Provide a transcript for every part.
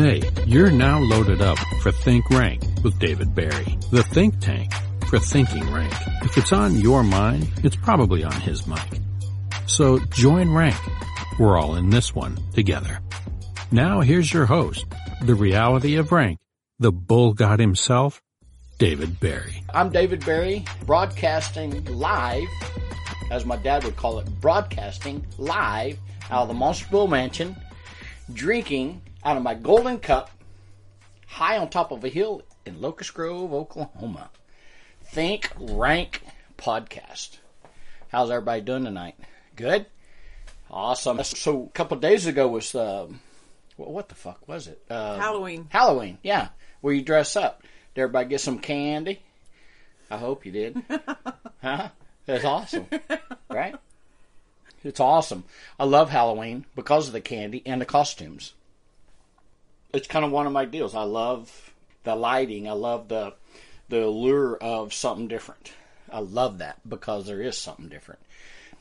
Hey, you're now loaded up for Think Rank with David Barry, the think tank for thinking rank. If it's on your mind, it's probably on his mic. So join rank. We're all in this one together. Now here's your host, the reality of rank, the bull god himself, David Barry. I'm David Barry, broadcasting live, as my dad would call it, broadcasting live out of the Monster Bull Mansion, drinking out of my golden cup, high on top of a hill in Locust Grove, Oklahoma. Think Rank Podcast. How's everybody doing tonight? Good? Awesome. So, a couple days ago was, uh, what, what the fuck was it? Uh, Halloween. Halloween, yeah, where you dress up. Did everybody get some candy? I hope you did. huh? That's awesome, right? It's awesome. I love Halloween because of the candy and the costumes. It's kind of one of my deals. I love the lighting. I love the the allure of something different. I love that because there is something different.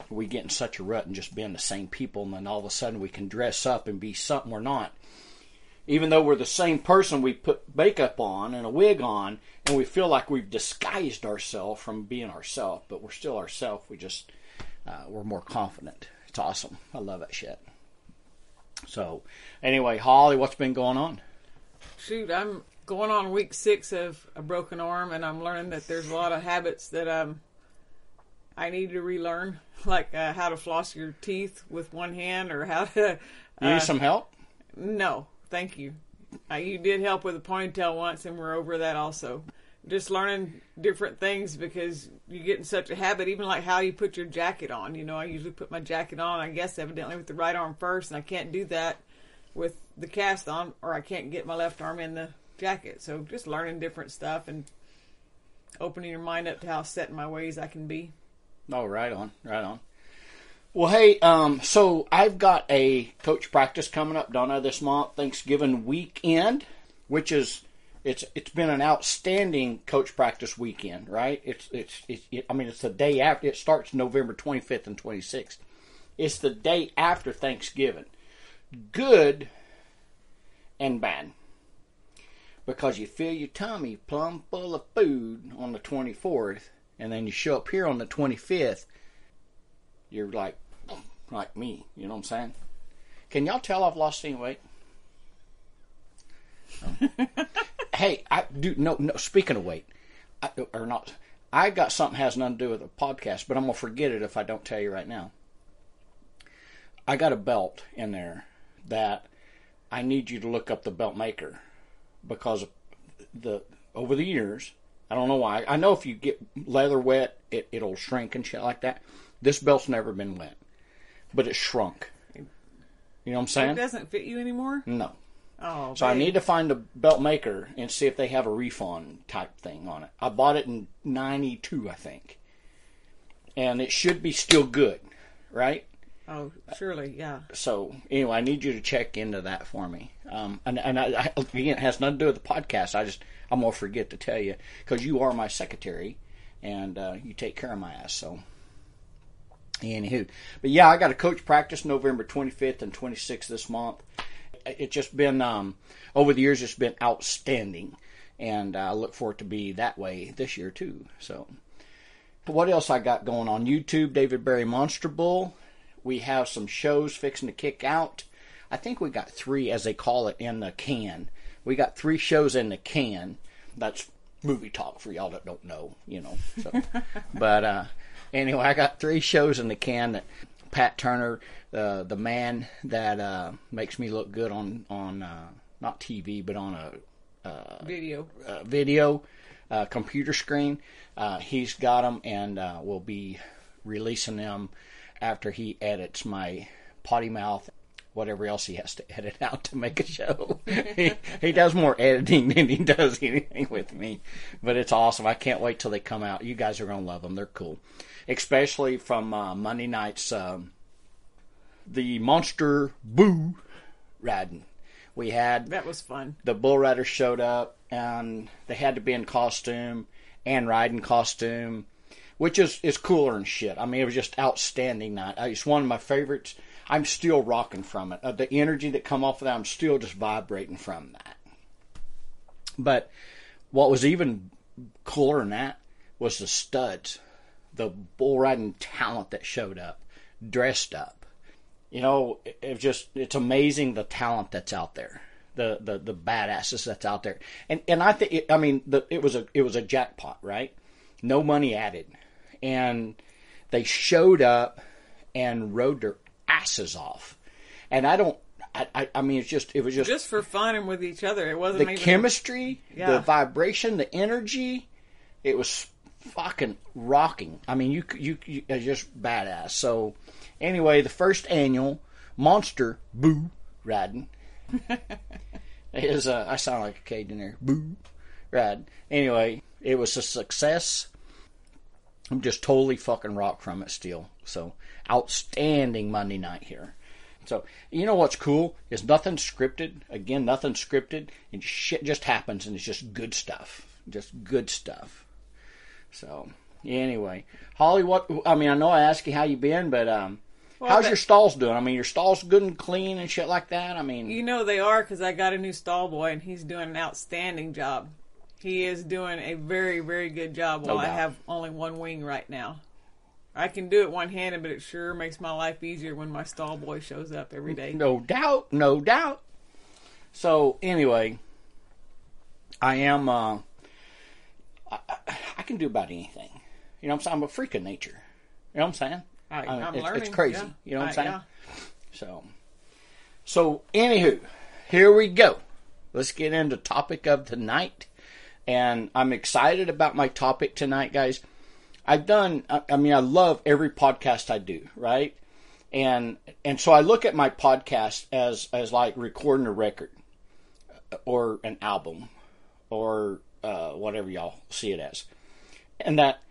We get in such a rut and just being the same people, and then all of a sudden we can dress up and be something we're not even though we're the same person, we put makeup on and a wig on, and we feel like we've disguised ourselves from being ourselves, but we're still ourselves. We just uh, we're more confident. It's awesome. I love that shit. So, anyway, Holly, what's been going on? Shoot, I'm going on week six of a broken arm, and I'm learning that there's a lot of habits that um I need to relearn, like uh, how to floss your teeth with one hand, or how to. You Uh, need some help? No, thank you. Uh, you did help with a ponytail once, and we're over that also. Just learning different things because you get in such a habit, even like how you put your jacket on. You know, I usually put my jacket on, I guess, evidently with the right arm first, and I can't do that with the cast on, or I can't get my left arm in the jacket. So just learning different stuff and opening your mind up to how set in my ways I can be. Oh, right on, right on. Well, hey, um, so I've got a coach practice coming up, Donna, this month, Thanksgiving weekend, which is it's it's been an outstanding coach practice weekend, right? It's it's, it's it, I mean it's the day after it starts November 25th and 26th. It's the day after Thanksgiving. Good and bad. Because you feel your tummy plumb full of food on the 24th and then you show up here on the 25th you're like like me you know what i'm saying can y'all tell i've lost any weight. hey i do no no speaking of weight I, or not i got something has nothing to do with the podcast but i'm gonna forget it if i don't tell you right now i got a belt in there that i need you to look up the belt maker because the over the years I don't know why. I know if you get leather wet, it, it'll shrink and shit like that. This belt's never been wet, but it shrunk. You know what I'm saying? It doesn't fit you anymore. No. Oh, So I need to find a belt maker and see if they have a refund type thing on it. I bought it in '92, I think, and it should be still good, right? Oh, surely, yeah. So anyway, I need you to check into that for me. Um, and and I, I, again, it has nothing to do with the podcast. I just I'm gonna forget to tell you because you are my secretary, and uh, you take care of my ass. So anywho, but yeah, I got a coach practice November 25th and 26th this month. It's just been um, over the years, it's been outstanding, and I look for it to be that way this year too. So. What else I got going on YouTube? David Barry Monster Bull. We have some shows fixing to kick out. I think we got three, as they call it, in the can. We got three shows in the can. That's movie talk for y'all that don't know, you know. So, but uh, anyway, I got three shows in the can that Pat Turner, uh, the man that uh, makes me look good on on uh, not TV but on a Video. uh, video uh, computer screen. Uh, he's got them, and uh, will be releasing them after he edits my potty mouth, whatever else he has to edit out to make a show. he, he does more editing than he does anything with me, but it's awesome. I can't wait till they come out. You guys are gonna love them. They're cool, especially from uh, Monday night's um, the Monster Boo riding. We had That was fun. the bull riders showed up and they had to be in costume and riding costume which is is cooler and shit i mean it was just outstanding night it's one of my favorites I'm still rocking from it. Uh, the energy that come off of that, I'm still just vibrating from that. But what was even cooler than that was the studs, the bull riding talent that showed up, dressed up. You know, it, it just it's amazing the talent that's out there, the the the badasses that's out there, and and I think I mean the, it was a it was a jackpot, right? No money added, and they showed up and rode their asses off, and I don't. I, I, I mean, it's just it was just Just for fun and with each other. It wasn't the even chemistry, Yeah. the vibration, the energy. It was fucking rocking. I mean, you you, you just badass. So, anyway, the first annual Monster Boo Riding is. Uh, I sound like a Cajun there. Boo Riding. Anyway, it was a success. I'm just totally fucking rock from it still. So outstanding Monday night here. So you know what's cool is nothing scripted. Again, nothing scripted, and shit just happens, and it's just good stuff. Just good stuff. So anyway, Holly, what? I mean, I know I asked you how you been, but um, Well, how's that- your stalls doing? I mean, your stalls good and clean and shit like that. I mean, You know they are because I got a new stall boy and he's doing an outstanding job. He is doing a very, very good job while I have only one wing right now. I can do it one handed, but it sure makes my life easier when my stall boy shows up every day. No doubt, no doubt. So anyway, I am. Uh, I, I- I can do about anything. You know what I'm saying? I'm a freak of nature. You know what I'm saying? I, I mean, it's, learning. it's crazy. yeah. You know what I'm saying? yeah. So, so anywho, here we go. Let's get into topic of tonight, and I'm excited about my topic tonight, guys. I've done. I, I mean, I love every podcast I do, right? And and so I look at my podcast as as like recording a record or an album or uh, whatever y'all see it as, and that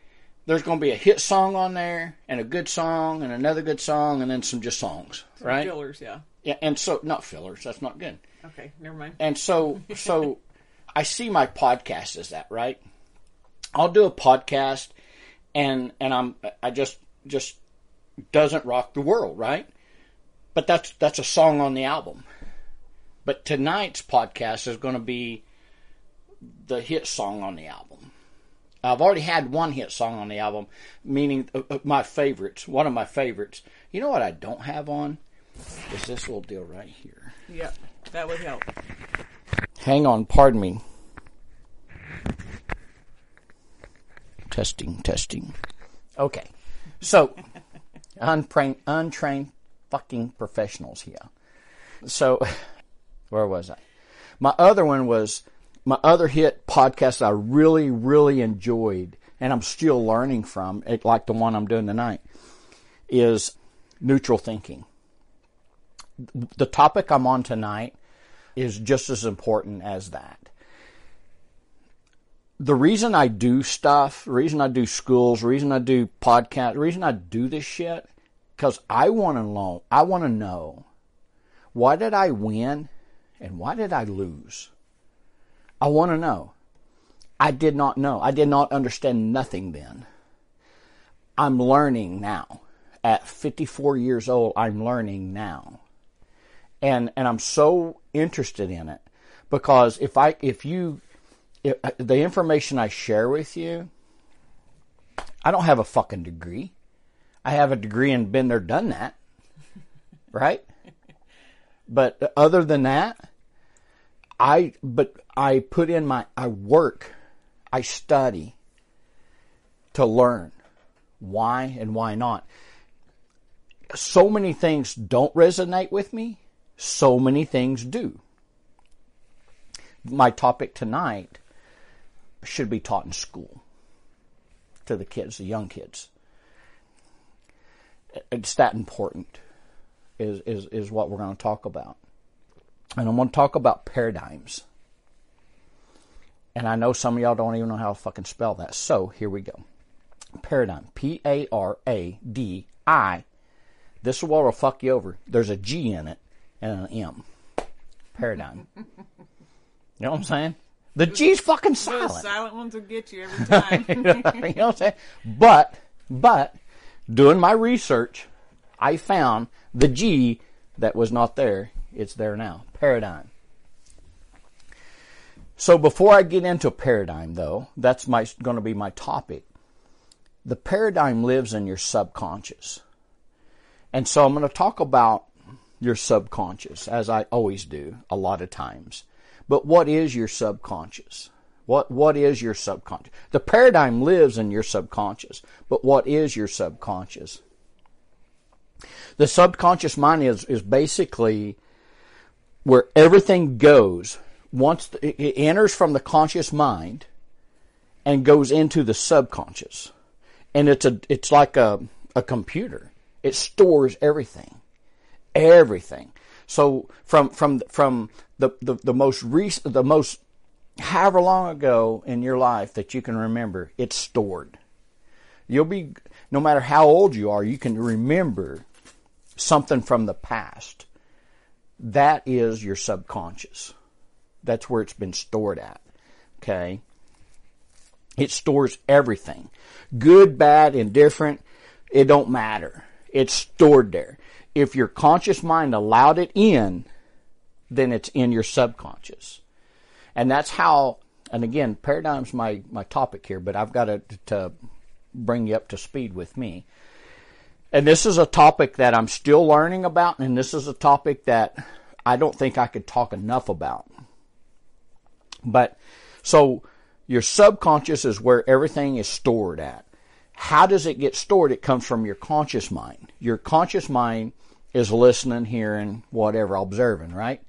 there's going to be a hit song on there and a good song and another good song and then some just songs, right? Fillers, yeah. Yeah, and so not fillers. That's not good. Okay, never mind. And so, so I see my podcast as that, right? I'll do a podcast, and and I'm I just just doesn't rock the world, right? But that's that's a song on the album. But tonight's podcast is going to be the hit song on the album. I've already had one hit song on the album, meaning uh, uh, my favorites. One of my favorites. You know what I don't have on is this little deal right here. Yep, that would help. Hang on, pardon me. Testing, testing. Okay. So, untrained, untrained fucking professionals here. So, where was I? My other one was my other hit podcast I really, really enjoyed, and I'm still learning from, it, like the one I'm doing tonight, is neutral thinking. The topic I'm on tonight is just as important as that. The reason I do stuff, the reason I do schools, the reason I do podcasts, the reason I do this shit, because I want to know. I want to know why did I win and why did I lose. I want to know. I did not know. I did not understand nothing then. I'm learning now. At 54 years old, I'm learning now and and I'm so interested in it because if I if you if, uh, the information I share with you, I don't have a fucking degree. I have a degree and been there, done that, right? But uh, other than that, I but I put in my I work, I study to learn why and why not. So many things don't resonate with me so many things do. My topic tonight should be taught in school to the kids, the young kids. It's that important, is, is, is what we're going to talk about. And I'm going to talk about paradigms. And I know some of y'all don't even know how to fucking spell that. So here we go. Paradigm. P A R A D I. This is what will fuck you over. There's a G in it and an M. Paradigm. you know what I'm saying? The G's fucking Those silent. silent ones will get you every time. you know what I'm saying? But, but, doing my research, I found The G that was not there, it's there now. Paradigm. So before I get into paradigm, though, that's going to be my topic. The paradigm lives in your subconscious, and so I'm going to talk about your subconscious as I always do a lot of times. But what is your subconscious? What what is your subconscious? The paradigm lives in your subconscious, but what is your subconscious? The subconscious mind is is basically where everything goes once it enters from the conscious mind and goes into the subconscious. And it's a it's like a a computer. It stores everything. Everything. So from from from the the, the most recent the most however long ago in your life that you can remember, it's stored. You'll be no matter how old you are, you can remember something from the past. That is your subconscious. That's where it's been stored at. Okay? It stores everything. Good, bad, indifferent, it don't matter. It's stored there. If your conscious mind allowed it in, then it's in your subconscious. And that's how, and again, paradigm's my, my topic here, but I've got to, to bring you up to speed with me. And this is a topic that I'm still learning about, and this is a topic that I don't think I could talk enough about. But so your subconscious is where everything is stored at. How does it get stored? It comes from your conscious mind. Your conscious mind is listening, hearing, whatever, observing, right?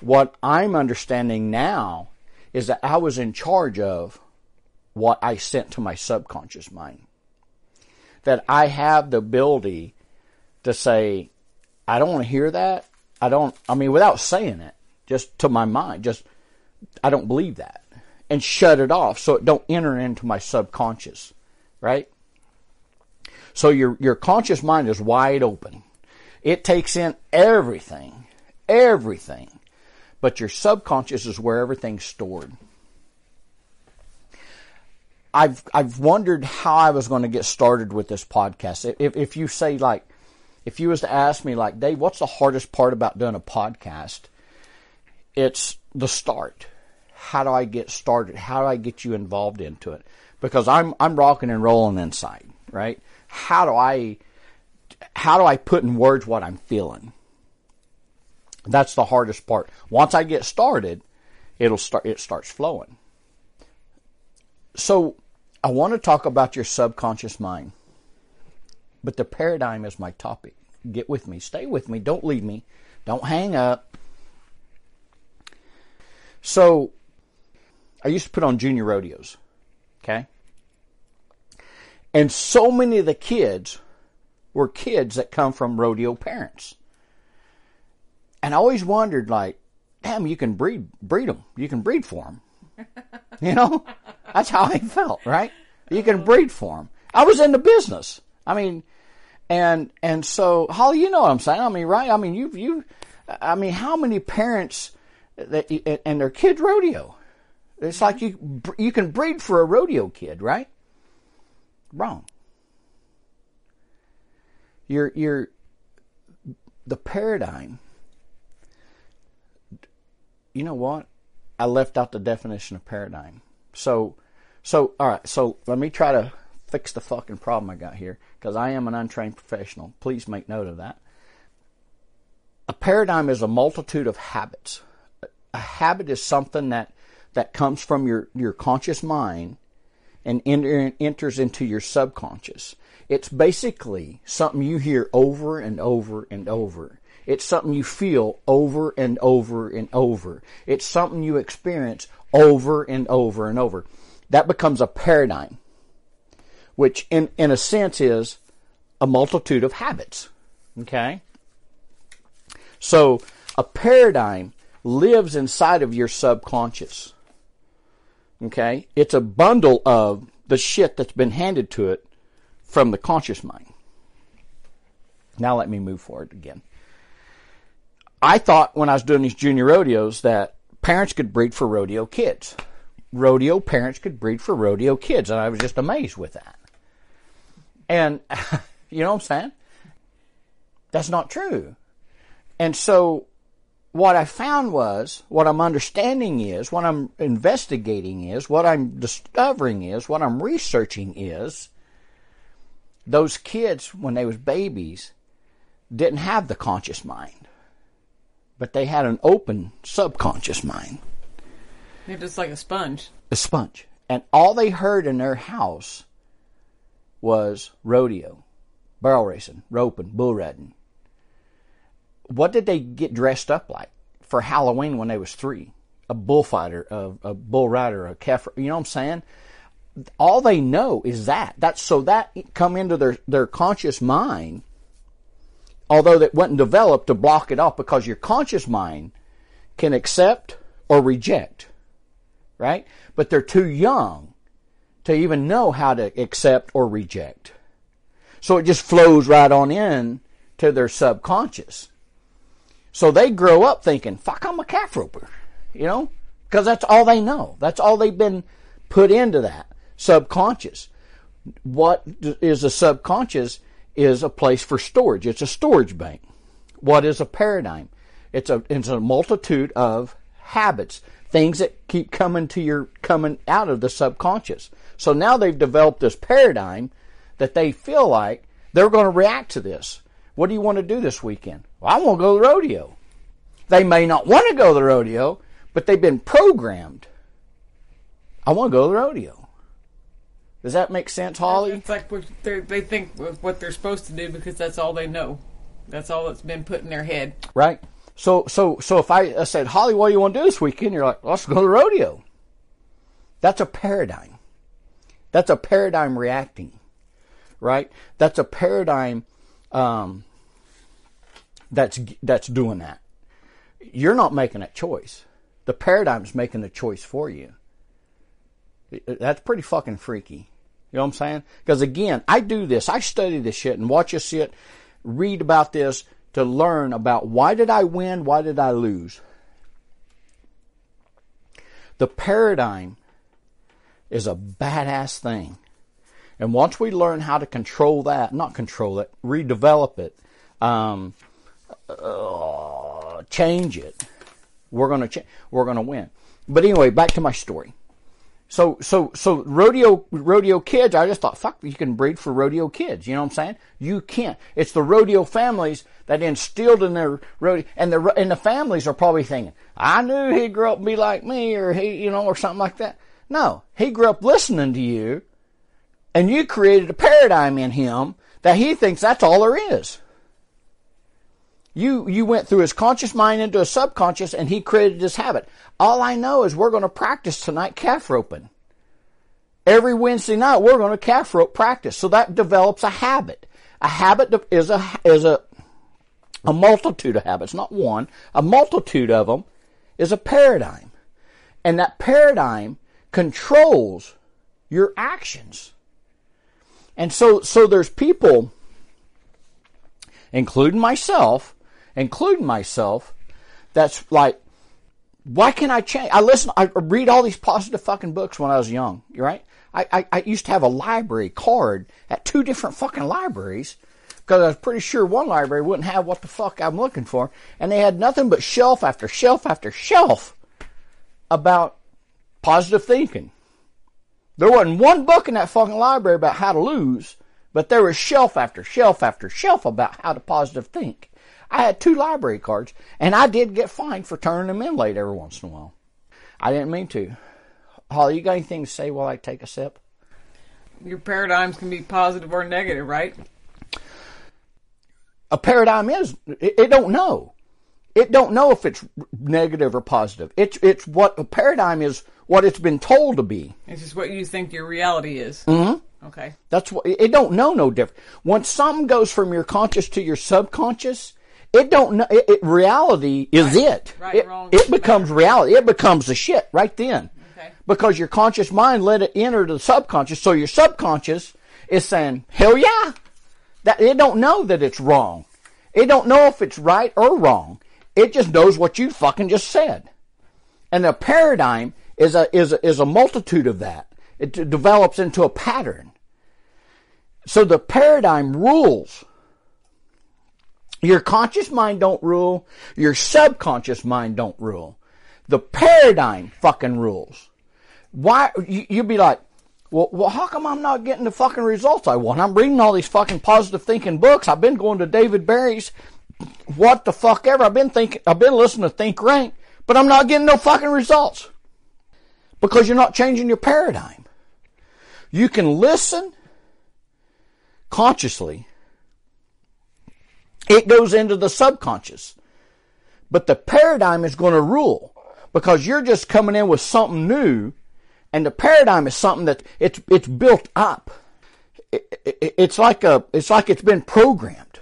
What I'm understanding now is that I was in charge of what I sent to my subconscious mind. That I have the ability to say, I don't want to hear that. I don't, I mean, without saying it, just to my mind, just I don't believe that. And shut it off so it don't enter into my subconscious. Right? So your your conscious mind is wide open. It takes in everything. Everything. But your subconscious is where everything's stored. I've I've wondered how I was going to get started with this podcast. If if you say like if you was to ask me like Dave, what's the hardest part about doing a podcast? It's the start. How do I get started? How do I get you involved into it? Because I'm I'm rocking and rolling inside, right? How do I how do I put in words what I'm feeling? That's the hardest part. Once I get started, it'll start it starts flowing. So I want to talk about your subconscious mind. But the paradigm is my topic. Get with me. Stay with me. Don't leave me. Don't hang up. So, I used to put on junior rodeos, okay? And so many of the kids were kids that come from rodeo parents. And I always wondered, like, damn, you can breed breed them. You can breed for them. you know, that's how I felt, right? You can breed for them. I was in the business. I mean, and and so Holly, you know what I'm saying? I mean, right? I mean, you you, I mean, how many parents and their kids rodeo. It's like you you can breed for a rodeo kid, right? Wrong. You're you're the paradigm. You know what? I left out the definition of paradigm. So so all right, so let me try to fix the fucking problem I got here because I am an untrained professional. Please make note of that. A paradigm is a multitude of habits a habit is something that that comes from your your conscious mind and enter, enters into your subconscious. It's basically something you hear over and over and over. It's something you feel over and over and over. It's something you experience over and over and over. That becomes a paradigm, which in, in a sense is a multitude of habits. Okay? So a paradigm lives inside of your subconscious. Okay? It's a bundle of the shit that's been handed to it from the conscious mind. Now let me move forward again. I thought when I was doing these junior rodeos that parents could breed for rodeo kids. Rodeo parents could breed for rodeo kids, and I was just amazed with that. And you know what I'm saying? That's not true. And so what I found was, what I'm understanding is, what I'm investigating is, what I'm discovering is, what I'm researching is, those kids, when they was babies, didn't have the conscious mind. But they had an open subconscious mind. They're just like a sponge. A sponge. And all they heard in their house was rodeo, barrel racing, roping, bull riding. What did they get dressed up like for Halloween when they was three? A bullfighter, a, a bull rider, a calf. You know what I'm saying? All they know is that. That's so that come into their their conscious mind. Although that wasn't developed to block it off because your conscious mind can accept or reject, right? But they're too young to even know how to accept or reject. So it just flows right on in to their subconscious. So they grow up thinking, fuck, I'm a calf roper, you know, because that's all they know. That's all they've been put into that subconscious. What is a subconscious is a place for storage. It's a storage bank. What is a paradigm? It's a, it's a multitude of habits, things that keep coming to your, coming out of the subconscious. So now they've developed this paradigm that they feel like they're going to react to this. What do you want to do this weekend? Well, I want to go to the rodeo. They may not want to go to the rodeo, but they've been programmed. I want to go to the rodeo. Does that make sense, Holly? It's like they think what they're supposed to do because that's all they know. That's all that's been put in their head. Right. So, so, so if I, I said, Holly, what do you want to do this weekend? You're like, let's go to the rodeo. That's a paradigm. That's a paradigm reacting, right? That's a paradigm um, that's that's doing that. You're not making that choice. The paradigm's making the choice for you. That's pretty fucking freaky. You know what I'm saying? Because again, I do this. I study this shit and watch you sit, read about this to learn about why did I win, why did I lose. The paradigm is a badass thing. And once we learn how to control that, not control it, redevelop it, um, uh, change it, we're gonna ch- we're gonna win. But anyway, back to my story. So so so rodeo rodeo kids. I just thought, fuck, you can breed for rodeo kids. You know what I'm saying? You can't. It's the rodeo families that instilled in their rodeo, and the and the families are probably thinking, I knew he'd grow up and be like me, or he, you know, or something like that. No, he grew up listening to you, and you created a paradigm in him that he thinks that's all there is. You, you went through his conscious mind into a subconscious and he created this habit. All I know is we're going to practice tonight calf roping. Every Wednesday night we're going to calf rope practice. So that develops a habit. A habit is a, is a, a multitude of habits, not one. A multitude of them is a paradigm. And that paradigm controls your actions. And so, so there's people, including myself, including myself, that's like, why can't I change? I listen, I read all these positive fucking books when I was young, right? I, I, I used to have a library card at two different fucking libraries because I was pretty sure one library wouldn't have what the fuck I'm looking for. And they had nothing but shelf after shelf after shelf about positive thinking. There wasn't one book in that fucking library about how to lose, but there was shelf after shelf after shelf about how to positive think. I had two library cards, and I did get fined for turning them in late every once in a while. I didn't mean to. Holly, you got anything to say while I take a sip? Your paradigms can be positive or negative, right? A paradigm is it, it don't know. It don't know if it's negative or positive. It's it's what a paradigm is what it's been told to be. It's just what you think your reality is. Mm-hmm. Okay. That's what it don't know no different. Once something goes from your conscious to your subconscious, it don't know. It, it reality is right. it. Right, it, wrong, it becomes reality. It becomes the shit right then. Okay. Because your conscious mind let it enter the subconscious. So your subconscious is saying, "Hell yeah!" That it don't know that it's wrong. It don't know if it's right or wrong. It just knows what you fucking just said. And the paradigm is a, is a, is a multitude of that. It develops into a pattern. So the paradigm rules. Your conscious mind don't rule. Your subconscious mind don't rule. The paradigm fucking rules. Why, you, you'd be like, well, well, how come I'm not getting the fucking results I want? I'm reading all these fucking positive thinking books. I've been going to David Barry's what the fuck ever. I've been thinking, I've been listening to Think Rank, but I'm not getting no fucking results. Because you're not changing your paradigm. You can listen consciously. It goes into the subconscious. But the paradigm is going to rule because you're just coming in with something new and the paradigm is something that it's, it's built up. It, it, it's like a, it's like it's been programmed,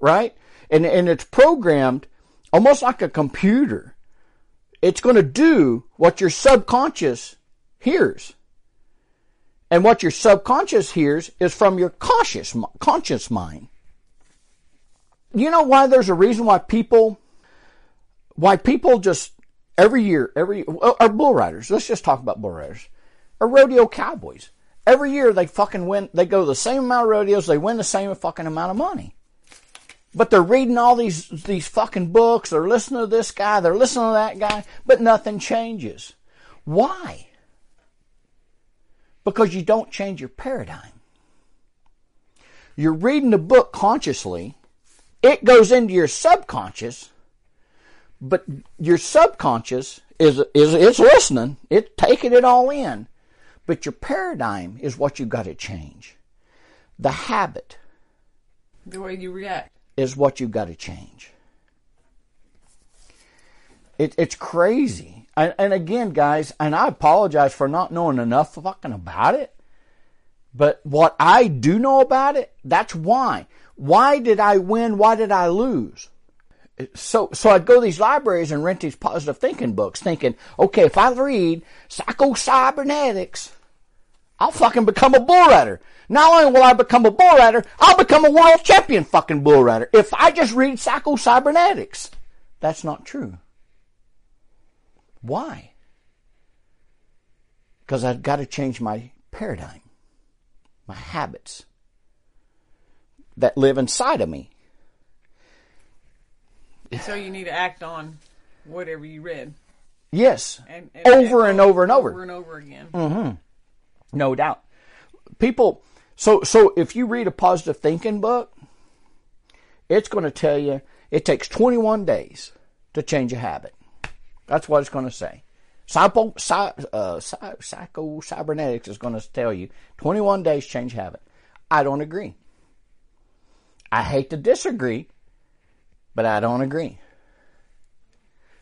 right? And, and it's programmed almost like a computer. It's going to do what your subconscious hears. And what your subconscious hears is from your conscious, conscious mind. You know why there's a reason why people, why people just every year, every, are bull riders. Let's just talk about bull riders. Are rodeo cowboys. Every year they fucking win, they go the same amount of rodeos, they win the same fucking amount of money. But they're reading all these, these fucking books, they're listening to this guy, they're listening to that guy, but nothing changes. Why? Because you don't change your paradigm. You're reading the book consciously, it goes into your subconscious, but your subconscious is is it's listening, it's taking it all in. But your paradigm is what you've got to change. The habit. The way you react. Is what you've got to change. It, it's crazy. And, and again, guys, and I apologize for not knowing enough fucking about it. But what I do know about it, that's why. Why did I win? Why did I lose? so so I'd go to these libraries and rent these positive thinking books, thinking, okay, if I read Psycho Cybernetics, I'll fucking become a bull rider. Not only will I become a bull rider, I'll become a world champion fucking bull rider if I just read Psycho Cybernetics. That's not true. Why? Because I've got to change my paradigm, my habits that live inside of me. So you need to act on whatever you read. Yes. And, and over and, and over and over. Over and over again. Mm-hmm. No doubt. People, so, so if you read a positive thinking book, it's going to tell you it takes 21 days to change a habit. That's what it's going to say. Psycho, uh, psycho cybernetics is going to tell you 21 days change habit. I don't agree. I hate to disagree, but I don't agree.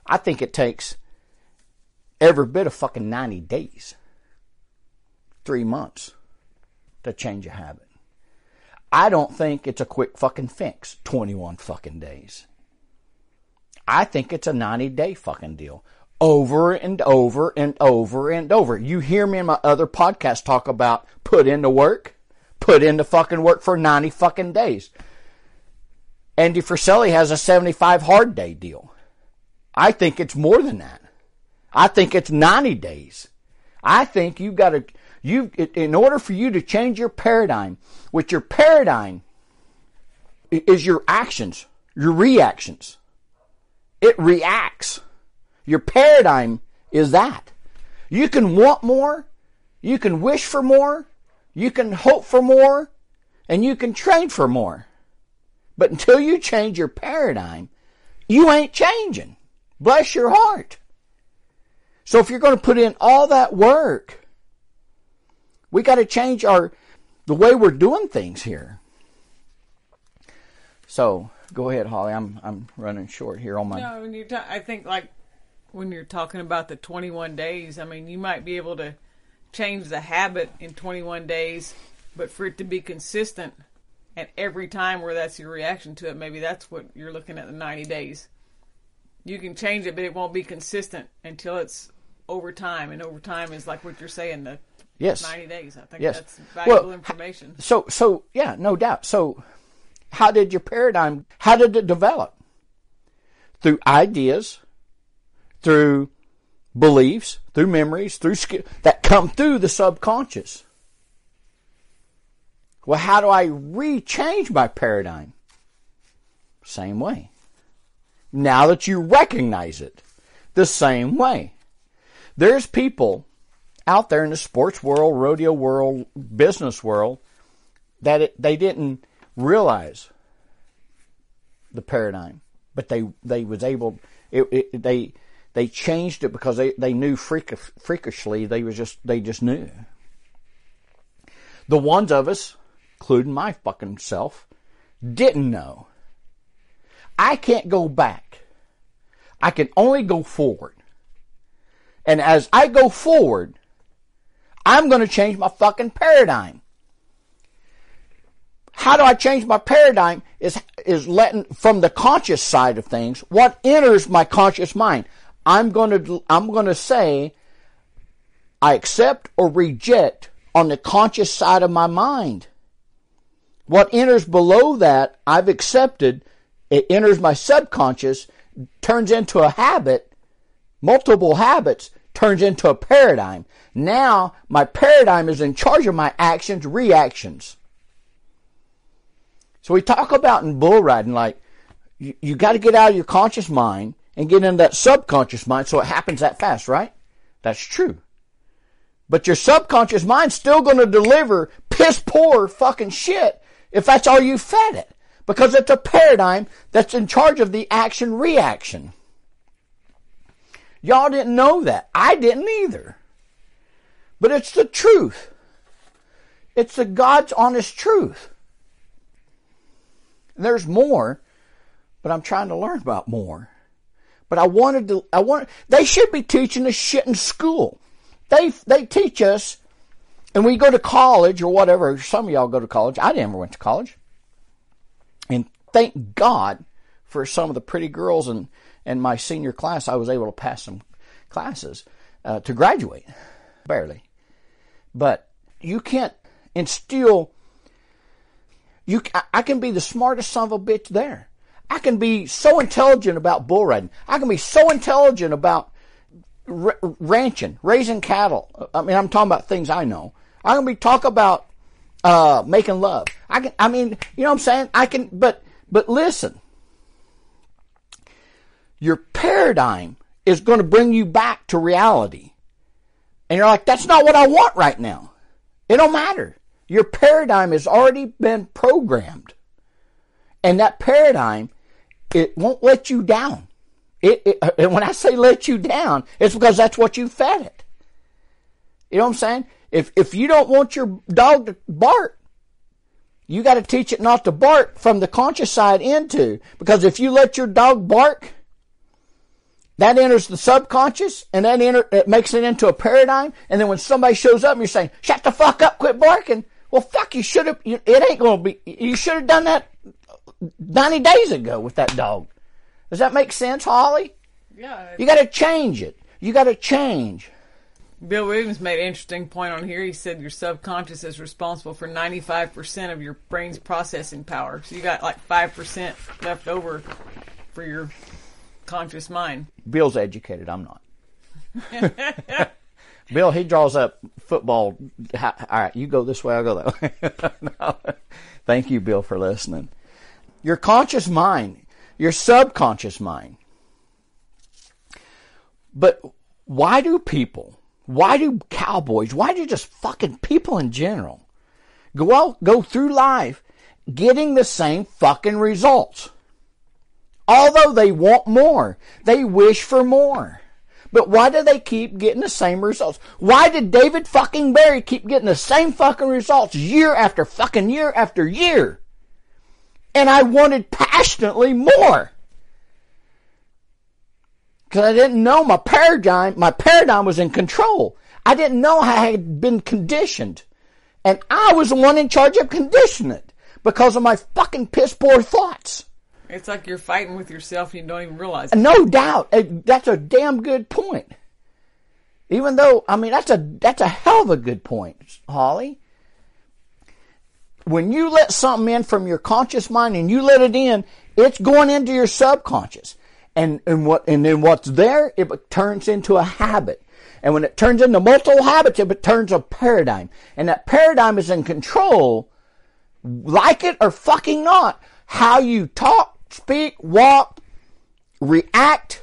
I think it takes every bit of fucking 90 days, three months to change a habit. I don't think it's a quick fucking fix, 21 fucking days. I think it's a 90 day fucking deal. Over and over and over and over. You hear me in my other podcast talk about put in the work, put in the fucking work for 90 fucking days. Andy Frisella has a 75 hard day deal. I think it's more than that. I think it's 90 days. I think you've got to, you, in order for you to change your paradigm, which your paradigm is your actions, your reactions. It reacts. Your paradigm is that. You can want more, you can wish for more, you can hope for more, and you can train for more. But until you change your paradigm, you ain't changing. Bless your heart. So if you're going to put in all that work, we got to change our the way we're doing things here. So go ahead, Holly. I'm I'm running short here on my. No, when you ta- I think like when you're talking about the 21 days, I mean you might be able to change the habit in 21 days, but for it to be consistent, and every time where that's your reaction to it, maybe that's what you're looking at the 90 days. You can change it, but it won't be consistent until it's over time, and over time is like what you're saying the yes 90 days. I think yes. that's valuable well, information. So so yeah, no doubt. So how did your paradigm? How did it develop? Through ideas, through beliefs, through memories, through skill that come through the subconscious. Well, how do I rechange my paradigm? Same way. Now that you recognize it, the same way. There's people out there in the sports world, rodeo world, business world that it, they didn't realize the paradigm, but they they was able it, it, they they changed it because they, they knew freak, freakishly they was just they just knew. The ones of us, including my fucking self, didn't know. I can't go back. I can only go forward. And as I go forward, I'm going to change my fucking paradigm. How do I change my paradigm is, is letting from the conscious side of things, what enters my conscious mind. I'm going to, I'm going to say, I accept or reject on the conscious side of my mind. What enters below that, I've accepted. It enters my subconscious, turns into a habit, multiple habits, turns into a paradigm. Now, my paradigm is in charge of my actions, reactions. So we talk about in bull riding, like, you, you got to get out of your conscious mind and get into that subconscious mind so it happens that fast, right? That's true. But your subconscious mind's still going to deliver piss poor fucking shit if that's all you fed it. Because it's a paradigm that's in charge of the action reaction. Y'all didn't know that. I didn't either. But it's the truth. It's the God's honest truth. And there's more, but I'm trying to learn about more. But I wanted to, I want, they should be teaching this shit in school. They, they teach us, and we go to college or whatever. Some of y'all go to college. I never went to college. And thank God for some of the pretty girls in, in my senior class. I was able to pass some classes uh, to graduate. Barely. But you can't instill, you, I can be the smartest son of a bitch there. I can be so intelligent about bull riding. I can be so intelligent about r- ranching, raising cattle. I mean, I'm talking about things I know. I'm gonna be talk about uh, making love. I can. I mean, you know what I'm saying? I can. But but listen, your paradigm is going to bring you back to reality, and you're like, that's not what I want right now. It don't matter. Your paradigm has already been programmed, and that paradigm it won't let you down. It, it, and when I say let you down, it's because that's what you fed it. You know what I'm saying? If if you don't want your dog to bark, you got to teach it not to bark from the conscious side into. Because if you let your dog bark, that enters the subconscious, and that enter, it makes it into a paradigm. And then when somebody shows up, and you're saying, "Shut the fuck up, quit barking." Well, fuck, you should have. It ain't gonna be. You should have done that 90 days ago with that dog. Does that make sense, Holly? Yeah. You got to change it. You got to change. Bill Williams made an interesting point on here. He said your subconscious is responsible for 95% of your brain's processing power. So you got like 5% left over for your conscious mind. Bill's educated. I'm not. Bill, he draws up football. All right, you go this way, I'll go that way. no. Thank you, Bill, for listening. Your conscious mind, your subconscious mind. But why do people, why do cowboys, why do just fucking people in general go out, go through life getting the same fucking results? Although they want more, they wish for more. But why do they keep getting the same results? Why did David fucking Barry keep getting the same fucking results year after fucking year after year? And I wanted passionately more. Because I didn't know my paradigm, my paradigm was in control. I didn't know I had been conditioned. And I was the one in charge of conditioning it because of my fucking piss poor thoughts. It's like you're fighting with yourself and you don't even realize it. No doubt. That's a damn good point. Even though, I mean, that's a, that's a hell of a good point, Holly. When you let something in from your conscious mind and you let it in, it's going into your subconscious. And, and what, and then what's there, it turns into a habit. And when it turns into multiple habits, it turns a paradigm. And that paradigm is in control, like it or fucking not, how you talk, speak, walk, react.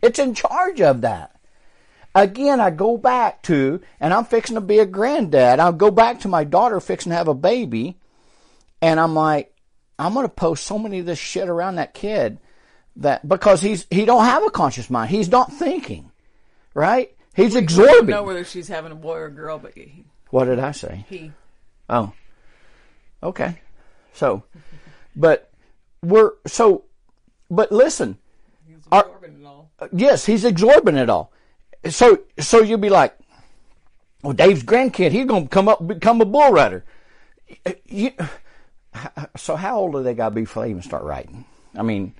It's in charge of that. Again, I go back to, and I'm fixing to be a granddad. I'll go back to my daughter fixing to have a baby, and I'm like, I'm going to post so many of this shit around that kid that because he's he don't have a conscious mind. He's not thinking, right? He's I absorbing. don't know whether she's having a boy or a girl, but he. What did I say? he Oh, okay. So, but we're so, but listen, he's absorbing it all. yes, he's absorbing it all. So, so you'll be like, well, Dave's grandkid, he's gonna come up, become a bull rider. You, so how old do they gotta be before they even start riding? I mean,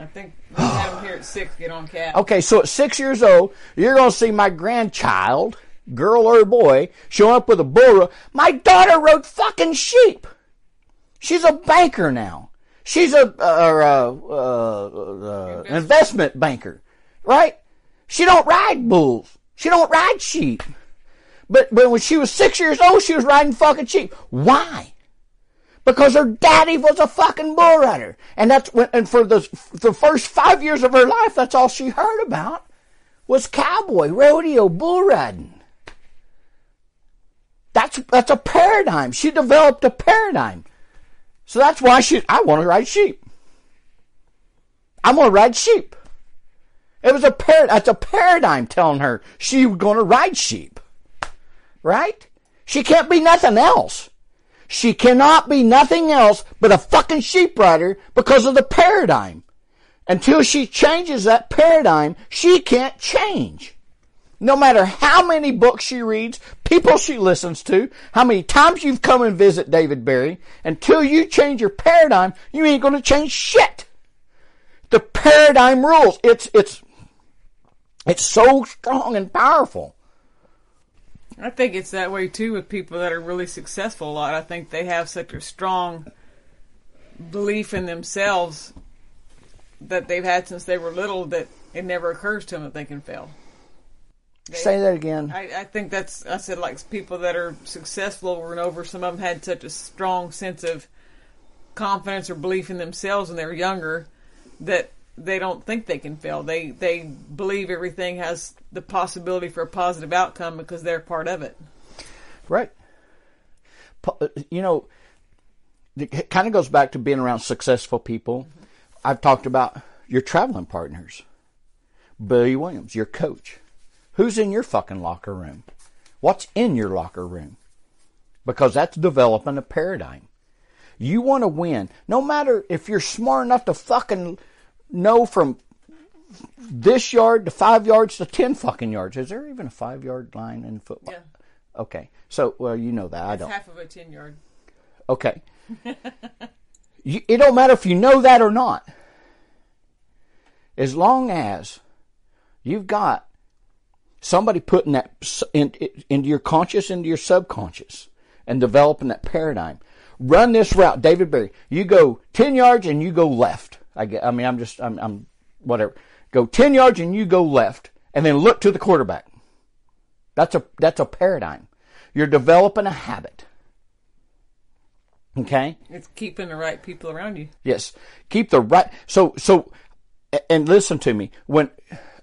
I think we have him here at six. Get on cat. Okay, so at six years old, you're going to see my grandchild, girl or boy, show up with a bull. My daughter rode fucking sheep. She's a banker now. She's a uh, uh, uh, uh, investment banker, right? She don't ride bulls. She don't ride sheep. But but when she was six years old, she was riding fucking sheep. Why? because her daddy was a fucking bull rider, and that's when, and for the the first five years of her life, that's all she heard about was cowboy rodeo bull riding. That's that's a paradigm. She developed a paradigm, so that's why she. I want to ride sheep. I want to ride sheep. It was a par- That's a paradigm telling her she was going to ride sheep, right? She can't be nothing else. She cannot be nothing else but a fucking sheep rider because of the paradigm. Until she changes that paradigm, she can't change. No matter how many books she reads, people she listens to, how many times you've come and visit David Berry, until you change your paradigm, you ain't gonna change shit. The paradigm rules. It's, it's, it's so strong and powerful. I think it's that way too with people that are really successful a lot. I think they have such a strong belief in themselves that they've had since they were little that it never occurs to them that they can fail. Say that again. I, I think that's I said like people that are successful over and over. Some of them had such a strong sense of confidence or belief in themselves when they were younger that they don't think they can fail. They they believe everything has the possibility for a positive outcome because they're part of it. Right. Uh, You know, it kind of goes back to being around successful people. I've talked about your traveling partners. Billy Williams, your coach. Who's in your fucking locker room? What's in your locker room? Because that's developing a paradigm. You want to win. No matter if you're smart enough to fucking know from this yard to five yards to ten fucking yards. Is there even a five yard line in football? Yeah. Okay. So, well, you know that. I don't. half of a ten yard. Okay. you, it don't matter if you know that or not. As long as you've got somebody putting that in, in- into your conscious, into your subconscious, and developing that paradigm. Run this route, David Berry. You go ten yards and you go left. I, I mean, I'm just, I'm, I'm, whatever. Go ten yards and you go left, and then look to the quarterback. That's a that's a paradigm. You're developing a habit. Okay. It's keeping the right people around you. Yes. Keep the right. So, so, and listen to me. When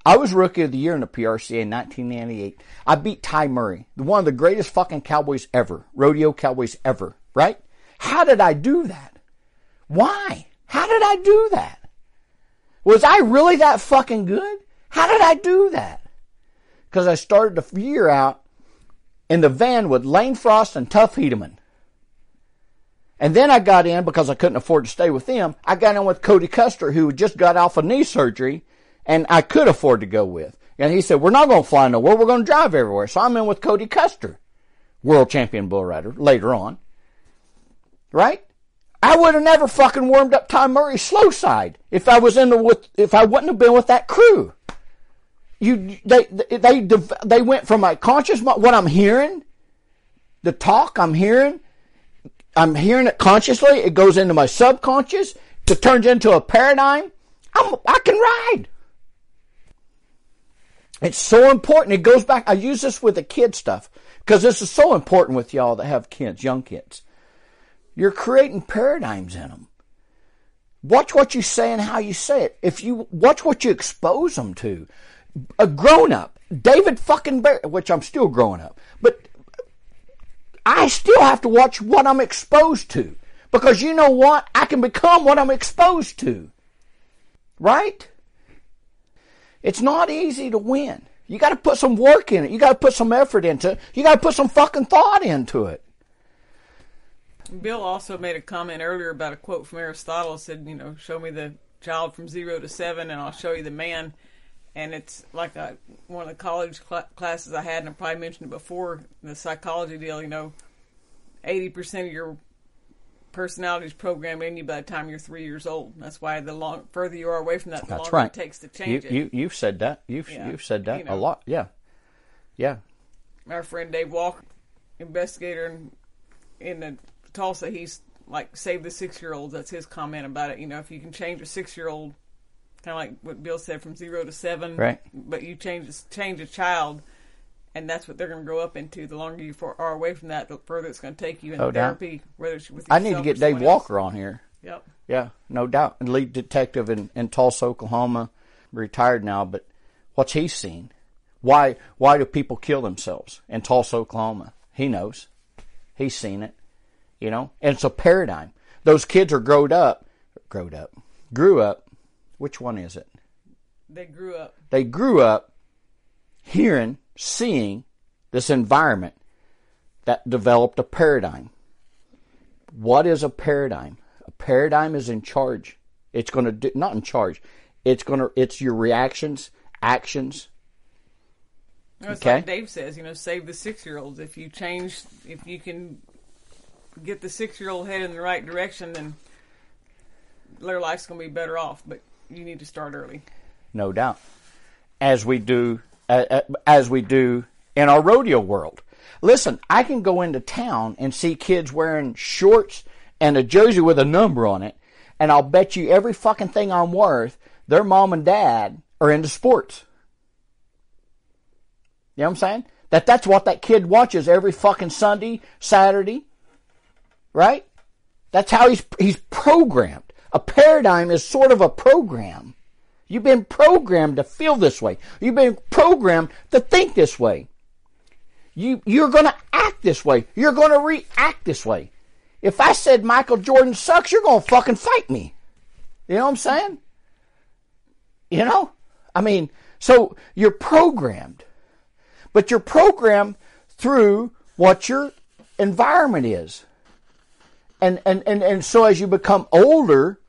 I was rookie of the year in the PRCA in 1998, I beat Ty Murray, one of the greatest fucking cowboys ever, rodeo cowboys ever, right? How did I do that? Why? How did I do that? Was I really that fucking good? How did I do that? Because I started the year out in the van with Lane Frost and Tuff Hedeman. And then I got in because I couldn't afford to stay with them. I got in with Cody Custer, who just got off of knee surgery, and I could afford to go with. And he said, "We're not going to fly nowhere. We're going to drive everywhere." So I'm in with Cody Custer, world champion bull rider, later on. Right? I would have never fucking warmed up Tom Murray's slow side if I was in the with if I wouldn't have been with that crew. You they they they, went from my conscious what I'm hearing, the talk I'm hearing I'm hearing it consciously. It goes into my subconscious. It turns into a paradigm. I'm, I can ride. It's so important. It goes back. I use this with the kid stuff because this is so important with y'all that have kids, young kids. You're creating paradigms in them. Watch what you say and how you say it. If you watch what you expose them to, a grown up, David fucking Berry, which I'm still growing up, but I still have to watch what I'm exposed to because you know what? I can become what I'm exposed to. Right? It's not easy to win. You got to put some work in it. You got to put some effort into it. You got to put some fucking thought into it. Bill also made a comment earlier about a quote from Aristotle. Said, you know, show me the child from zero to seven, and I'll show you the man. And it's like a, one of the college cl- classes I had, and I probably mentioned it before. The psychology deal, you know, eighty percent of your personality is programmed in you by the time you're three years old. That's why the long further you are away from that, the That's longer right. it takes to change You, it. you you've said that. You've Yeah. you've said that You know. a lot. Yeah, yeah. our friend Dave Walker, investigator in, in the Tulsa, he's like save the six year olds. That's his comment about it. You know, if you can change a six year old, kind of like what Bill said, from zero to seven, Right. But you change change a child, and that's what they're going to grow up into. The longer you for, are away from that, the further it's going to take you in oh, doubt. therapy. Whether it's with I need to get Dave someone else. Walker on here. Yep. Yeah, no doubt. Lead detective in, in Tulsa, Oklahoma, retired now, but what's he seen? Why why do people kill themselves in Tulsa, Oklahoma? He knows. He's seen it. You know? And it's a paradigm. Those kids are growed up growed up. Grew up. Which one is it? They grew up. They grew up hearing, seeing this environment that developed a paradigm. What is a paradigm? A paradigm is in charge. It's going to do not in charge. It's going to it's your reactions, actions. You know, It's Okay. like Dave says, you know, save the six year olds. If you change, if you can get the six year old head in the right direction, then their life's going to be better off. But you need to start early. no doubt, as we do uh, as we do in our rodeo world. Listen, I can go into town and see kids wearing shorts and a jersey with a number on it, and I'll bet you every fucking thing I'm worth, their mom and dad are into sports. You know what I'm saying? That that's what that kid watches every fucking Sunday, Saturday, right? That's how he's he's programmed. A paradigm is sort of a program. You've been programmed to feel this way. You've been programmed to think this way. You you're going to act this way. You're going to react this way. If I said Michael Jordan sucks, you're going to fucking fight me. You know what I'm saying? You know? I mean, so you're programmed. But you're programmed through what your environment is. And, and, and, and so as you become older,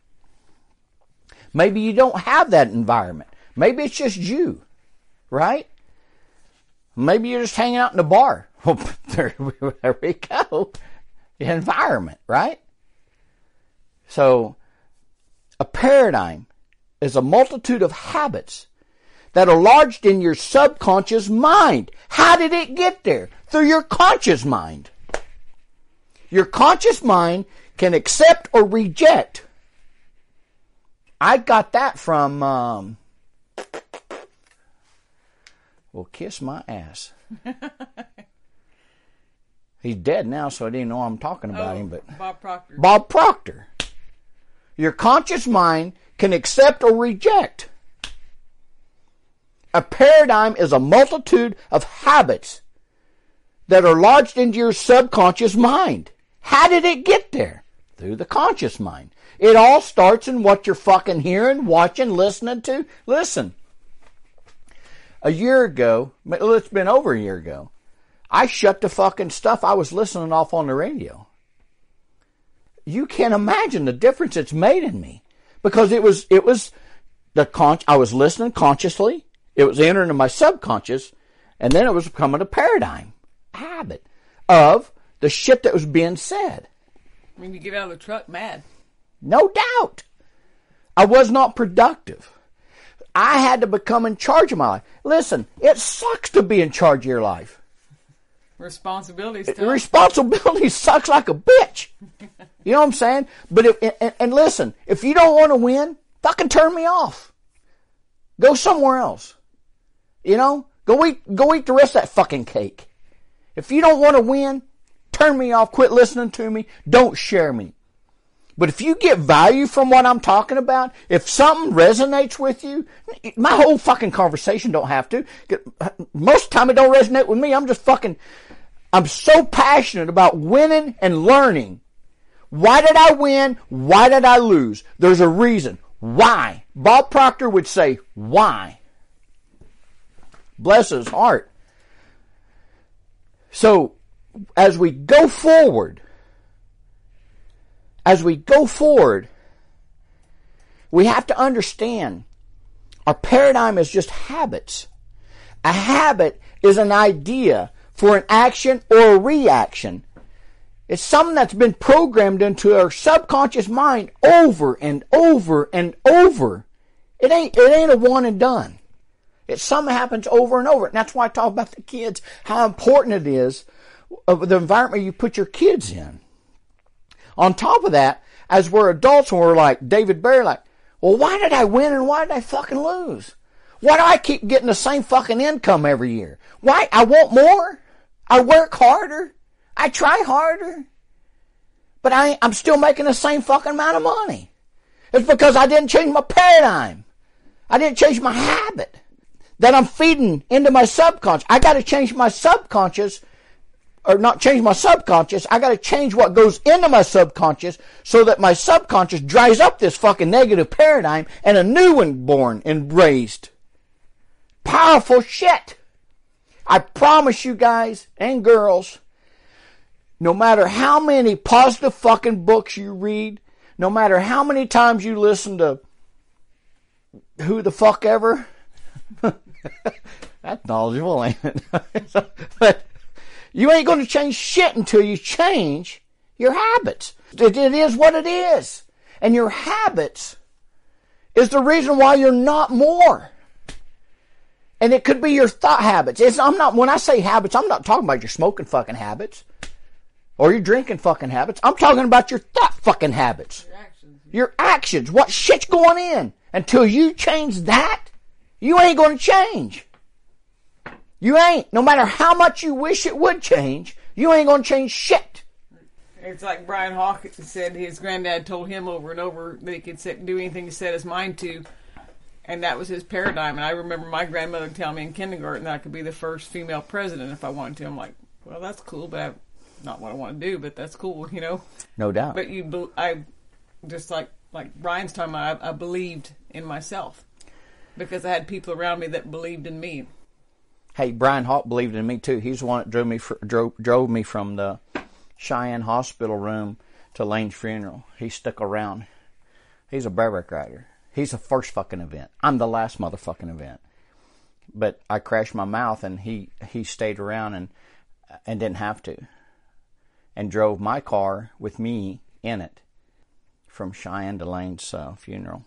maybe you don't have that environment. Maybe it's just you, right? Maybe you're just hanging out in the bar. Well, there, there we go. The environment, right? So, a paradigm is a multitude of habits that are lodged in your subconscious mind. How did it get there? Through your conscious mind. Your conscious mind can accept or reject. I got that from, um, well, kiss my ass. He's dead now, so I didn't know I'm talking about him, but. Oh, Bob Proctor. Bob Proctor. Your conscious mind can accept or reject. A paradigm is a multitude of habits that are lodged into your subconscious mind. How did it get there? Through the conscious mind. It all starts in what you're fucking hearing, watching, listening to. Listen. A year ago, it's been over a year ago, I shut the fucking stuff I was listening off on the radio you can't imagine the difference it's made in me because it was it was the con I was listening consciously it was entering my subconscious and then it was becoming a paradigm habit of the shit that was being said I mean, you get out of the truck mad. no doubt I was not productive I had to become in charge of my life listen it sucks to be in charge of your life Responsibilities. The responsibility sucks like a bitch. You know what I'm saying? But if and, and listen, if you don't want to win, fucking turn me off. Go somewhere else. You know, go eat go eat the rest of that fucking cake. If you don't want to win, turn me off. Quit listening to me. Don't share me. But if you get value from what I'm talking about, if something resonates with you, my whole fucking conversation don't have to. Most of the time it don't resonate with me. I'm just fucking, I'm so passionate about winning and learning. Why did I win? Why did I lose? There's a reason. Why? Bob Proctor would say, why? Bless his heart. So, as we go forward, as we go forward, we have to understand our paradigm is just habits. A habit is an idea for an action or a reaction. It's something that's been programmed into our subconscious mind over and over and over. It ain't, it ain't a one and done. It's something happens over and over. And that's why I talk about the kids, how important it is of the environment you put your kids in. On top of that, as we're adults and we're like David Berry, like, well, why did I win and why did I fucking lose? Why do I keep getting the same fucking income every year? Why? I want more. I work harder. I try harder. But I, I'm still making the same fucking amount of money. It's because I didn't change my paradigm. I didn't change my habit that I'm feeding into my subconscious. I got to change my subconscious or not change my subconscious. I got to change what goes into my subconscious so that my subconscious dries up this fucking negative paradigm and a new one born and raised. Powerful shit. I promise you guys and girls, no matter how many positive fucking books you read, no matter how many times you listen to who the fuck ever, that's knowledgeable, ain't it? but you ain't going to change shit until you change your habits. It, it is what it is. And your habits is the reason why you're not more. And it could be your thought habits. It's, I'm not, when I say habits, I'm not talking about your smoking fucking habits or your drinking fucking habits. I'm talking about your thought fucking habits. Your actions. Your actions. What shit's going in. Until you change that, you ain't going to change. You ain't. No matter how much you wish it would change, you ain't going to change shit. It's like Brian Hawkins said his granddad told him over and over that he could set, do anything he set his mind to, and that was his paradigm. And I remember my grandmother telling me in kindergarten that I could be the first female president if I wanted to. I'm like, well, that's cool, but I, not what I want to do, but that's cool, you know. No doubt. But you, I, just like like Brian's talking about, I, I believed in myself because I had people around me that believed in me. Hey, Brian Hawk believed in me too. He's the one that drove me for, drove, drove me from the Cheyenne hospital room to Lane's funeral. He stuck around. He's a bareback rider. He's the first fucking event. I'm the last motherfucking event. But I crashed my mouth and he, he stayed around and, and didn't have to. And drove my car with me in it from Cheyenne to Lane's uh, funeral.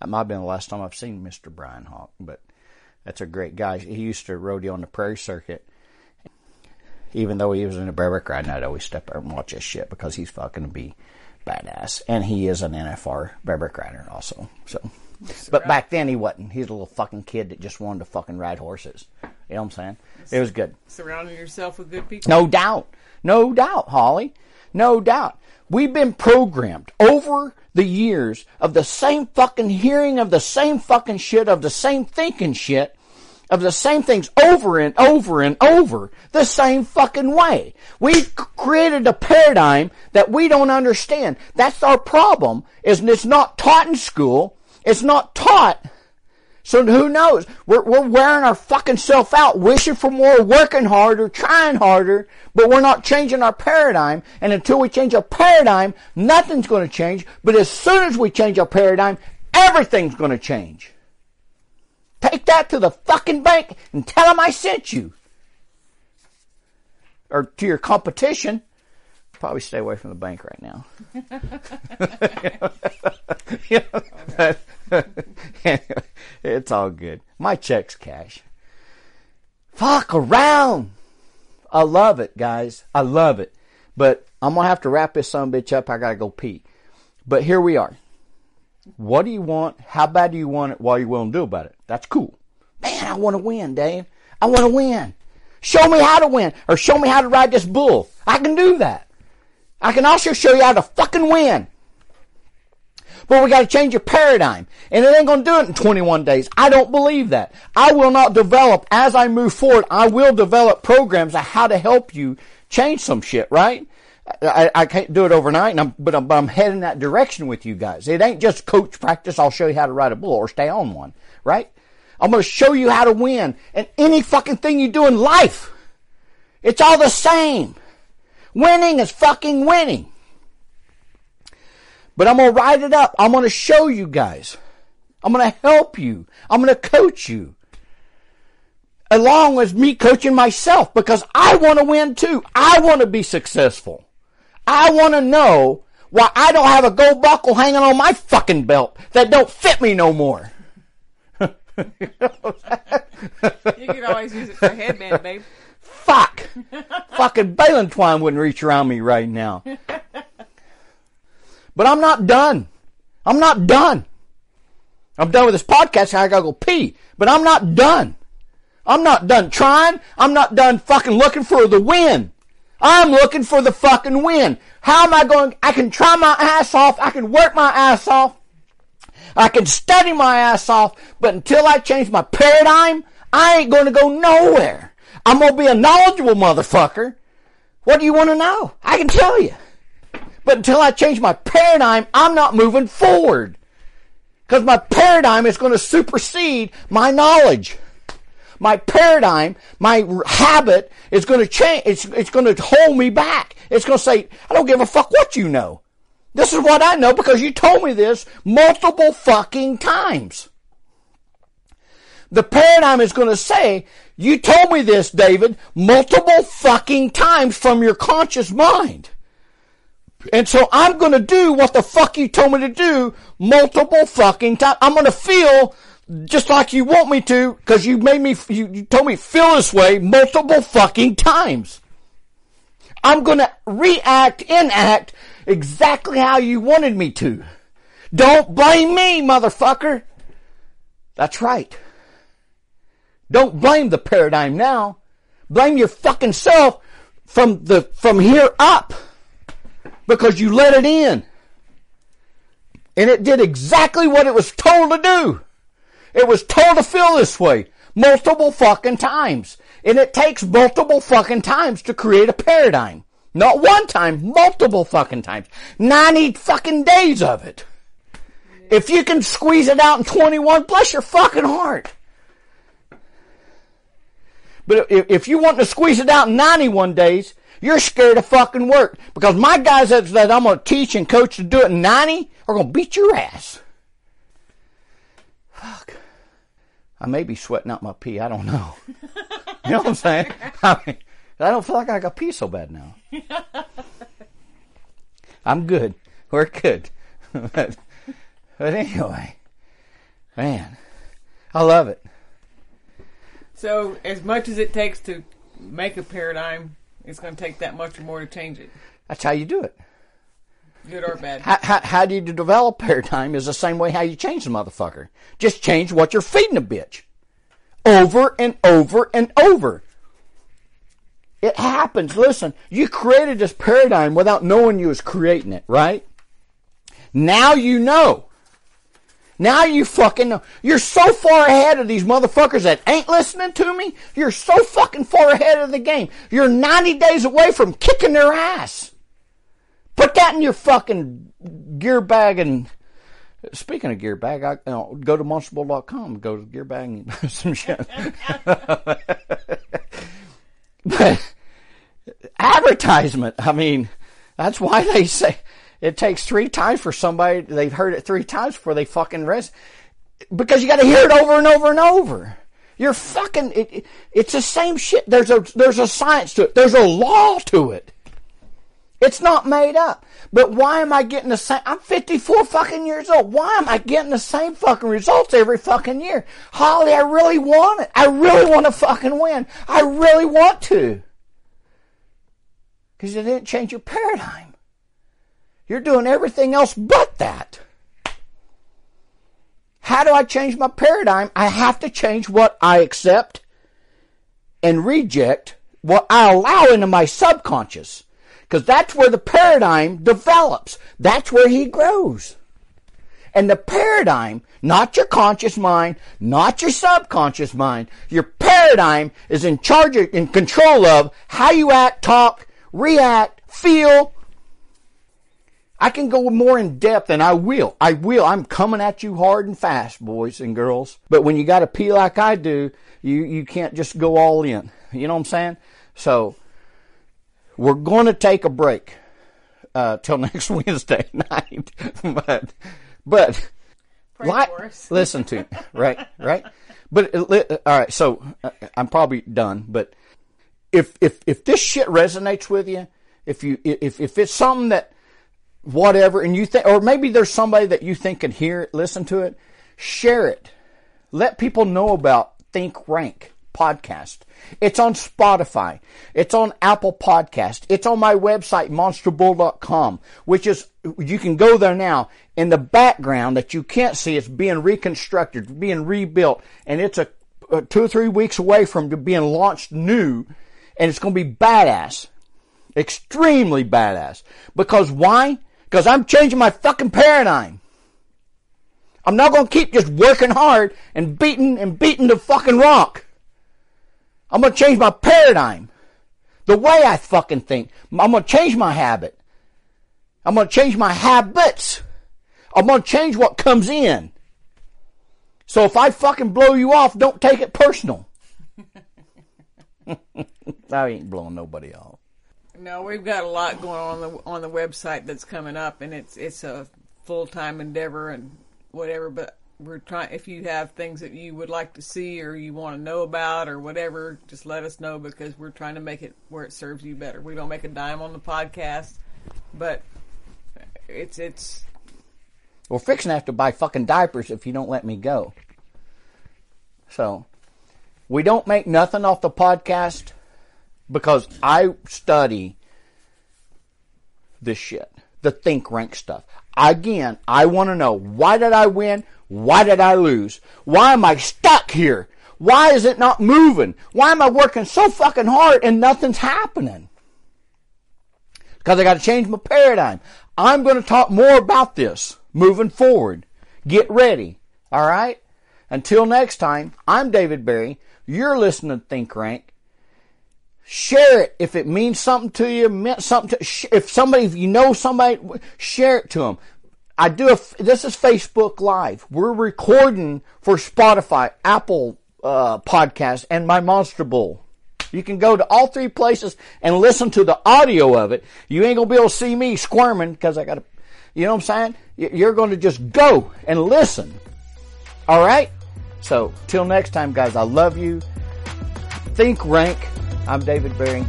That might have been the last time I've seen Mr. Brian Hawk, but that's a great guy. He used to rodeo on the prairie circuit. Even though he was in a bareback ride, I'd always step there and watch his shit because he's fucking be badass. And he is an NFR bareback rider also. So, but back then he wasn't. He's a little fucking kid that just wanted to fucking ride horses. You know what I'm saying? It was good. Surrounding yourself with good people. No doubt. No doubt, Holly. No doubt. We've been programmed over the years of the same fucking hearing of the same fucking shit, of the same thinking shit, of the same things over and over and over the same fucking way. We've created a paradigm that we don't understand. That's our problem, is it's not taught in school. It's not taught so who knows? We're, we're wearing our fucking self out, wishing for more, working harder, trying harder, but we're not changing our paradigm. And until we change our paradigm, nothing's going to change. But as soon as we change our paradigm, everything's going to change. Take that to the fucking bank and tell them I sent you. Or to your competition. Probably stay away from the bank right now. it's all good. My check's cash. Fuck around. I love it, guys. I love it. But I'm gonna have to wrap this son bitch up. I gotta go pee. But here we are. What do you want? How bad do you want it? What are you willing to do about it? That's cool. Man, I want to win, Dave. I want to win. Show me how to win, or show me how to ride this bull. I can do that. I can also show you how to fucking win. But we got to change your paradigm. And it ain't to do it in 21 days. I don't believe that. I will not develop, as I move forward, I will develop programs of how to help you change some shit, right? I, I can't do it overnight, I'm, but, I'm, but I'm heading that direction with you guys. It ain't just coach practice. I'll show you how to ride a bull or stay on one, right? I'm going to show you how to win. And any fucking thing you do in life, it's all the same. Winning is fucking winning. But I'm going to write it up. I'm going to show you guys. I'm going to help you. I'm going to coach you. Along with me coaching myself because I want to win too. I want to be successful. I want to know why I don't have a gold buckle hanging on my fucking belt that don't fit me no more. You could always use it for a headband, babe. Fuck! fucking Balin twine wouldn't reach around me right now. But I'm not done. I'm not done. I'm done with this podcast. I gotta go pee. But I'm not done. I'm not done trying. I'm not done fucking looking for the win. I'm looking for the fucking win. How am I going? I can try my ass off. I can work my ass off. I can study my ass off. But until I change my paradigm, I ain't going to go nowhere. I'm going to be a knowledgeable motherfucker. What do you want to know? I can tell you. But until I change my paradigm, I'm not moving forward. Because my paradigm is going to supersede my knowledge. My paradigm, my habit is going to change. It's, it's going to hold me back. It's going to say, I don't give a fuck what you know. This is what I know because you told me this multiple fucking times. The paradigm is going to say, you told me this, David, multiple fucking times from your conscious mind. And so I'm going to do what the fuck you told me to do multiple fucking times. I'm going to feel just like you want me to because you made me, you, you told me feel this way multiple fucking times. I'm going to react, enact exactly how you wanted me to. Don't blame me, motherfucker. That's right. Don't blame the paradigm now. Blame your fucking self from the, from here up because you let it in. And it did exactly what it was told to do. It was told to feel this way multiple fucking times. And it takes multiple fucking times to create a paradigm. Not one time, multiple fucking times. 90 fucking days of it. If you can squeeze it out in 21, bless your fucking heart. But if, if you want to squeeze it out in 91 days, you're scared of fucking work. Because my guys that, that I'm going to teach and coach to do it in 90 are going to beat your ass. Fuck. I may be sweating out my pee. I don't know. you know what I'm saying? I, mean, I don't feel like I got pee so bad now. I'm good. We're good. but, but anyway, man, I love it. So, as much as it takes to make a paradigm, it's going to take that much more to change it. That's how you do it. Good or bad. How, how, how do you develop paradigm is the same way how you change the motherfucker. Just change what you're feeding a bitch. Over and over and over. It happens. Listen, you created this paradigm without knowing you was creating it, right? Now you know. Now you fucking know. You're so far ahead of these motherfuckers that ain't listening to me. You're so fucking far ahead of the game. You're 90 days away from kicking their ass. Put that in your fucking gear bag and speaking of gear bag, I you know, go to monsterbull.com, go to gear bag and some shit. but advertisement, I mean, that's why they say it takes three times for somebody, they've heard it three times before they fucking rest. Because you gotta hear it over and over and over. You're fucking, it, it, it's the same shit. There's a, there's a science to it. There's a law to it. It's not made up. But why am I getting the same? I'm 54 fucking years old. Why am I getting the same fucking results every fucking year? Holly, I really want it. I really want to fucking win. I really want to. Because you didn't change your paradigm. You're doing everything else but that. How do I change my paradigm? I have to change what I accept and reject, what I allow into my subconscious. Because that's where the paradigm develops. That's where he grows. And the paradigm, not your conscious mind, not your subconscious mind, your paradigm is in charge of, in control of how you act, talk, react, feel. I can go more in depth and I will. I will. I'm coming at you hard and fast, boys and girls. But when you got to pee like I do, you, you can't just go all in. You know what I'm saying? So, we're going to take a break uh, till next Wednesday night. but, but, listen to me, right, right. But uh, all right, so uh, I'm probably done. But if if if this shit resonates with you, if you if if it's something that whatever, and you think, or maybe there's somebody that you think can hear it, listen to it, share it, let people know about Think Rank podcast. It's on Spotify. It's on Apple Podcast. It's on my website, monsterbull.com, which is, you can go there now. In the background that you can't see, it's being reconstructed, being rebuilt, and it's a, a two or three weeks away from being launched new, and it's going to be badass. Extremely badass. Because why? Because I'm changing my fucking paradigm. I'm not going to keep just working hard and beating and beating the fucking rock. I'm going to change my paradigm. The way I fucking think. I'm going to change my habit. I'm going to change my habits. I'm going to change what comes in. So if I fucking blow you off, don't take it personal. I ain't blowing nobody off. No, we've got a lot going on, the on the website that's coming up, and it's it's a full time endeavor and whatever. But we're trying. If you have things that you would like to see or you want to know about or whatever, just let us know because we're trying to make it where it serves you better. We don't make a dime on the podcast, but it's it's. We're fixing to have to buy fucking diapers if you don't let me go. So, we don't make nothing off the podcast because I study this shit, the think rank stuff. Again, I want to know why did I win? Why did I lose? Why am I stuck here? Why is it not moving? Why am I working so fucking hard and nothing's happening? Because I got to change my paradigm. I'm going to talk more about this moving forward. Get ready. All right? Until next time, I'm David Berry. You're listening to Think Rank. Share it if it means something to you, meant something to, if somebody, if you know somebody, share it to them. I do a, this is Facebook Live. We're recording for Spotify, Apple uh, podcast, and my Monster Bull. You can go to all three places and listen to the audio of it. You ain't gonna be able to see me squirming because I got to, you know what I'm saying? You're to just go and listen. All right? So, till next time, guys, I love you. Think rank. I'm David Berry.